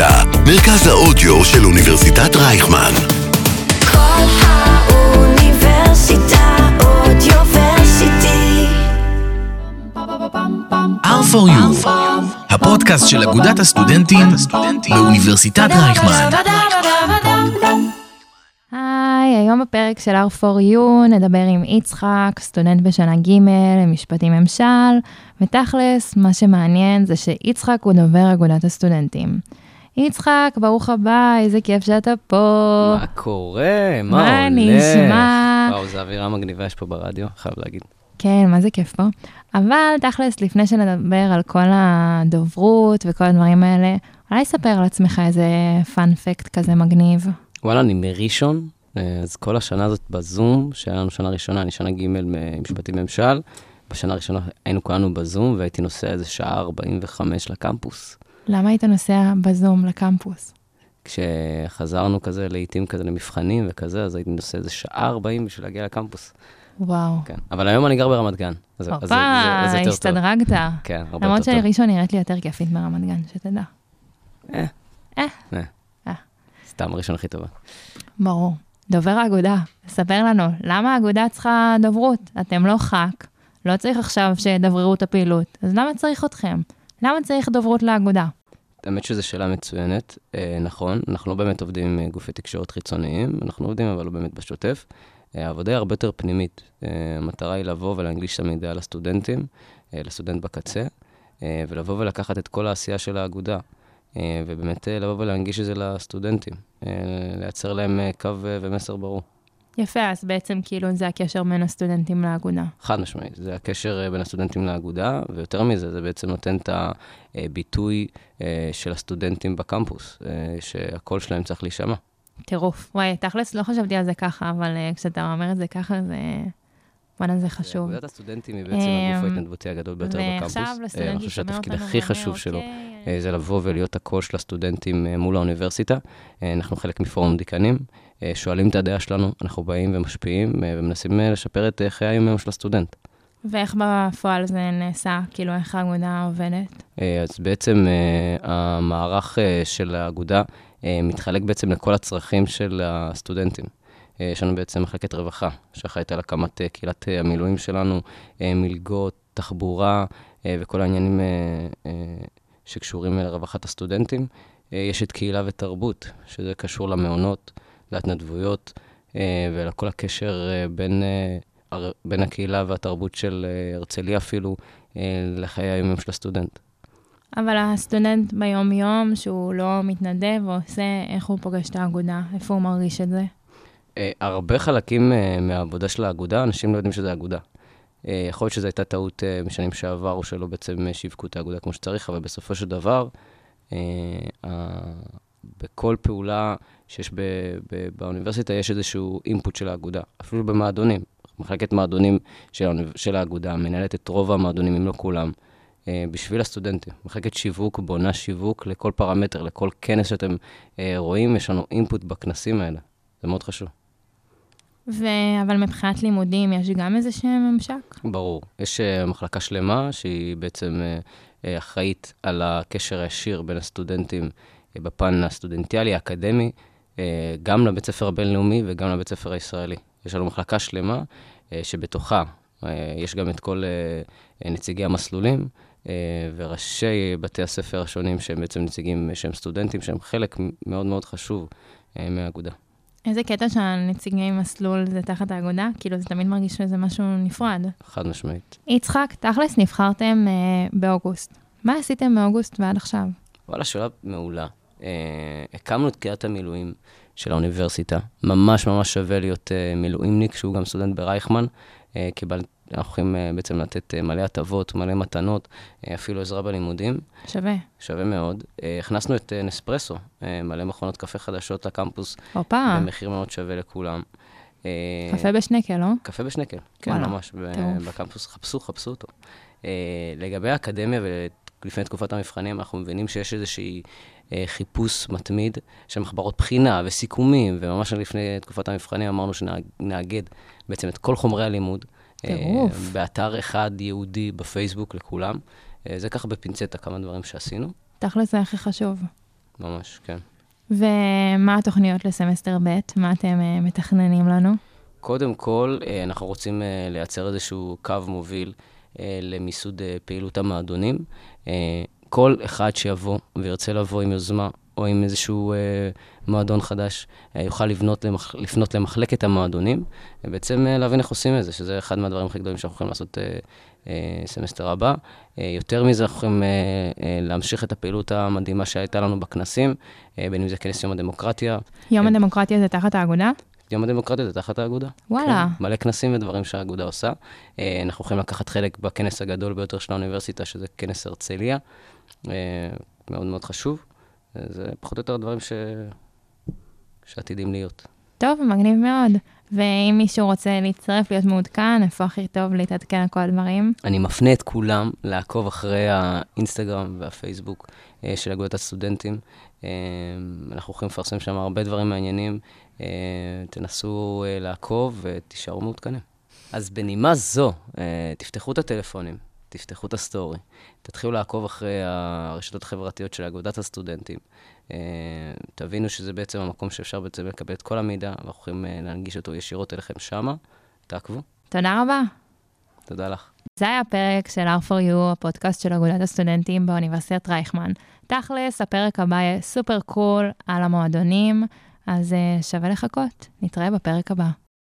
האוניברסיטה, מרכז האודיו של אוניברסיטת רייכמן. כל האוניברסיטה אודיוורסיטי. R for you, הפודקאסט של אגודת הסטודנטים באוניברסיטת רייכמן. היי, היום בפרק של R4U נדבר עם יצחק, סטודנט בשנה ג' למשפטים ממשל, ותכלס, מה שמעניין זה שיצחק הוא דובר אגודת הסטודנטים. יצחק, ברוך הבא, איזה כיף שאתה פה. מה קורה? מה, מה הולך? נשמע? וואו, זו אווירה מגניבה יש פה ברדיו, חייב להגיד. כן, מה זה כיף פה. אבל תכלס, לפני שנדבר על כל הדוברות וכל הדברים האלה, אולי ספר על עצמך איזה פאנפקט כזה מגניב. וואלה, אני מראשון, אה, אז כל השנה הזאת בזום, שהיה לנו שנה ראשונה, אני שנה ג' במשפטים ממשל, בשנה הראשונה היינו כולנו בזום, והייתי נוסע איזה שעה 45 לקמפוס. למה היית נוסע בזום לקמפוס? כשחזרנו כזה, לעיתים כזה למבחנים וכזה, אז הייתי נוסע איזה שעה 40 בשביל להגיע לקמפוס. וואו. כן. אבל היום אני גר ברמת גן. אז, אז, אז, אז יותר. השתדרגת. כן, הרבה למרות יותר טוב. שראשון נראית לי יותר כיפית מרמת גן, שתדע. אה. אה. אה. אה. סתם ראשון הכי טובה. ברור. דובר האגודה, ספר לנו, למה האגודה צריכה דוברות? אתם לא ח"כ, לא צריך עכשיו שידבררו את הפעילות, אז למה צריך אתכם? למה צריך דוברות לאגודה? האמת שזו שאלה מצוינת, אה, נכון, אנחנו לא באמת עובדים עם גופי תקשורת חיצוניים, אנחנו עובדים אבל לא באמת בשוטף. אה, העבודה היא הרבה יותר פנימית. אה, המטרה היא לבוא ולהנגיש את המידע לסטודנטים, אה, לסטודנט בקצה, אה, ולבוא ולקחת את כל העשייה של האגודה, אה, ובאמת אה, לבוא ולהנגיש את זה לסטודנטים, אה, לייצר להם אה, קו אה, ומסר ברור. יפה, אז בעצם כאילו זה הקשר בין הסטודנטים לאגודה. חד משמעית, זה הקשר אה, בין הסטודנטים לאגודה, ויותר מזה, זה בעצם נותן את הביטוי אה, של הסטודנטים בקמפוס, אה, שהקול שלהם צריך להישמע. טירוף. וואי, תכלס לא חשבתי על זה ככה, אבל כשאתה אומר את זה ככה, זה... וואלה, זה חשוב. אגודת הסטודנטים היא בעצם אמ, הגוף ההתנדבותי הגדול ביותר בקמפוס. ועכשיו לסטודנט אני חושב ששומע שהתפקיד אותנו ואומר, "אוקיי, זה לבוא ולהיות הקול של הסטודנטים אה, מול האוניברסיטה. אה, אנחנו חלק מפורום דיקנים, אה, שואלים את הדעה שלנו, אנחנו באים ומשפיעים אה, ומנסים אה, לשפר את אה, חיי היום-יום של הסטודנט. ואיך בפועל זה נעשה? כאילו, איך האגודה עובדת? אה, אז בעצם אה, המערך אה, של האגודה אה, מתחלק בעצם לכל הצרכים של הסטודנטים. אה, יש לנו בעצם מחלקת רווחה, שאחראית על הקמת אה, קהילת אה, המילואים שלנו, אה, מלגות, תחבורה אה, וכל העניינים אה, אה, שקשורים לרווחת הסטודנטים. אה, יש את קהילה ותרבות, שזה קשור למעונות, להתנדבויות אה, ולכל הקשר אה, בין, בין הקהילה והתרבות של הרצליה אפילו לחיי היום של הסטודנט. אבל הסטודנט ביום-יום, שהוא לא מתנדב ועושה, איך הוא פוגש את האגודה? איפה הוא מרגיש את זה? הרבה חלקים מהעבודה של האגודה, אנשים לא יודעים שזה אגודה. אה, יכול להיות שזו הייתה טעות אה, משנים שעבר, או שלא בעצם אה, שיווקו את האגודה כמו שצריך, אבל בסופו של דבר, בכל פעולה שיש באוניברסיטה, יש איזשהו אינפוט של האגודה, אפילו במועדונים. מחלקת מועדונים של, של האגודה מנהלת את רוב המועדונים, אם לא כולם, בשביל הסטודנטים. מחלקת שיווק בונה שיווק לכל פרמטר, לכל כנס שאתם רואים, יש לנו אינפוט בכנסים האלה. זה מאוד חשוב. ו... אבל מבחינת לימודים, יש גם איזה שהם ממשק? ברור. יש uh, מחלקה שלמה שהיא בעצם uh, uh, אחראית על הקשר הישיר בין הסטודנטים בפן הסטודנטיאלי, האקדמי, גם לבית ספר הבינלאומי וגם לבית ספר הישראלי. יש לנו מחלקה שלמה שבתוכה יש גם את כל נציגי המסלולים וראשי בתי הספר השונים שהם בעצם נציגים שהם סטודנטים, שהם חלק מאוד מאוד חשוב מהאגודה. איזה קטע שהנציגי מסלול זה תחת האגודה? כאילו, זה תמיד מרגיש שזה משהו נפרד. חד משמעית. יצחק, תכלס נבחרתם אה, באוגוסט. מה עשיתם מאוגוסט ועד עכשיו? וואלה, שאלה מעולה. אה, הקמנו את קריאת המילואים של האוניברסיטה. ממש ממש שווה להיות אה, מילואימניק, שהוא גם סטודנט ברייכמן. אה, קיבל, אנחנו יכולים אה, בעצם לתת אה, מלא הטבות, מלא מתנות, אה, אפילו עזרה בלימודים. שווה. שווה מאוד. הכנסנו את נספרסו, מלא מכונות קפה חדשות לקמפוס, הופה, במחיר מאוד שווה לכולם. קפה בשנקל, לא? קפה בשנקל, כן, וואלה, ממש, טירוף. בקמפוס, חפשו, חפשו אותו. לגבי האקדמיה ולפני תקופת המבחנים, אנחנו מבינים שיש איזושהי חיפוש מתמיד של מחברות בחינה וסיכומים, וממש לפני תקופת המבחנים אמרנו שנאגד בעצם את כל חומרי הלימוד. אה, טירוף. באתר אחד ייעודי בפייסבוק לכולם. אה, זה ככה בפינצטה כמה דברים שעשינו. תכלס זה הכי חשוב. ממש, כן. ומה התוכניות לסמסטר ב'? מה אתם אה, מתכננים לנו? קודם כל, אנחנו רוצים לייצר איזשהו קו מוביל למיסוד פעילות המועדונים. כל אחד שיבוא וירצה לבוא עם יוזמה או עם איזשהו אה, מועדון חדש, אה, יוכל לבנות למח... לפנות למחלקת המועדונים, ובעצם אה, להבין איך עושים את זה, שזה אחד מהדברים הכי גדולים שאנחנו יכולים לעשות אה, אה, סמסטר הבא. אה, יותר מזה, אנחנו יכולים אה, אה, להמשיך את הפעילות המדהימה שהייתה לנו בכנסים, אה, בין אם זה כנס יום הדמוקרטיה. יום כן. הדמוקרטיה זה תחת האגודה? יום הדמוקרטיה זה תחת האגודה. וואלה. כן, מלא כנסים ודברים שהאגודה עושה. אה, אנחנו יכולים לקחת חלק בכנס הגדול ביותר של האוניברסיטה, שזה כנס הרצליה. אה, מאוד מאוד חשוב. אה, זה פחות או יותר הדברים ש... שעתידים להיות. טוב, מגניב מאוד. ואם מישהו רוצה להצטרף, להיות מעודכן, איפה הכי טוב להתעדכן על כל הדברים? אני מפנה את כולם לעקוב אחרי האינסטגרם והפייסבוק אה, של אגודת הסטודנטים. אה, אנחנו יכולים לפרסם שם הרבה דברים מעניינים. תנסו לעקוב ותישארו מעודכנים. אז בנימה זו, תפתחו את הטלפונים, תפתחו את הסטורי, תתחילו לעקוב אחרי הרשתות החברתיות של אגודת הסטודנטים. אה, תבינו שזה בעצם המקום שאפשר בעצם לקבל את כל המידע, ואנחנו יכולים אה, להנגיש אותו ישירות אליכם שמה. תעקבו. תודה רבה. תודה לך. זה היה פרק של R4U, הפודקאסט של אגודת הסטודנטים באוניברסיטת רייכמן. תכלס, הפרק הבא יהיה super cool על המועדונים, אז אה, שווה לחכות. נתראה בפרק הבא.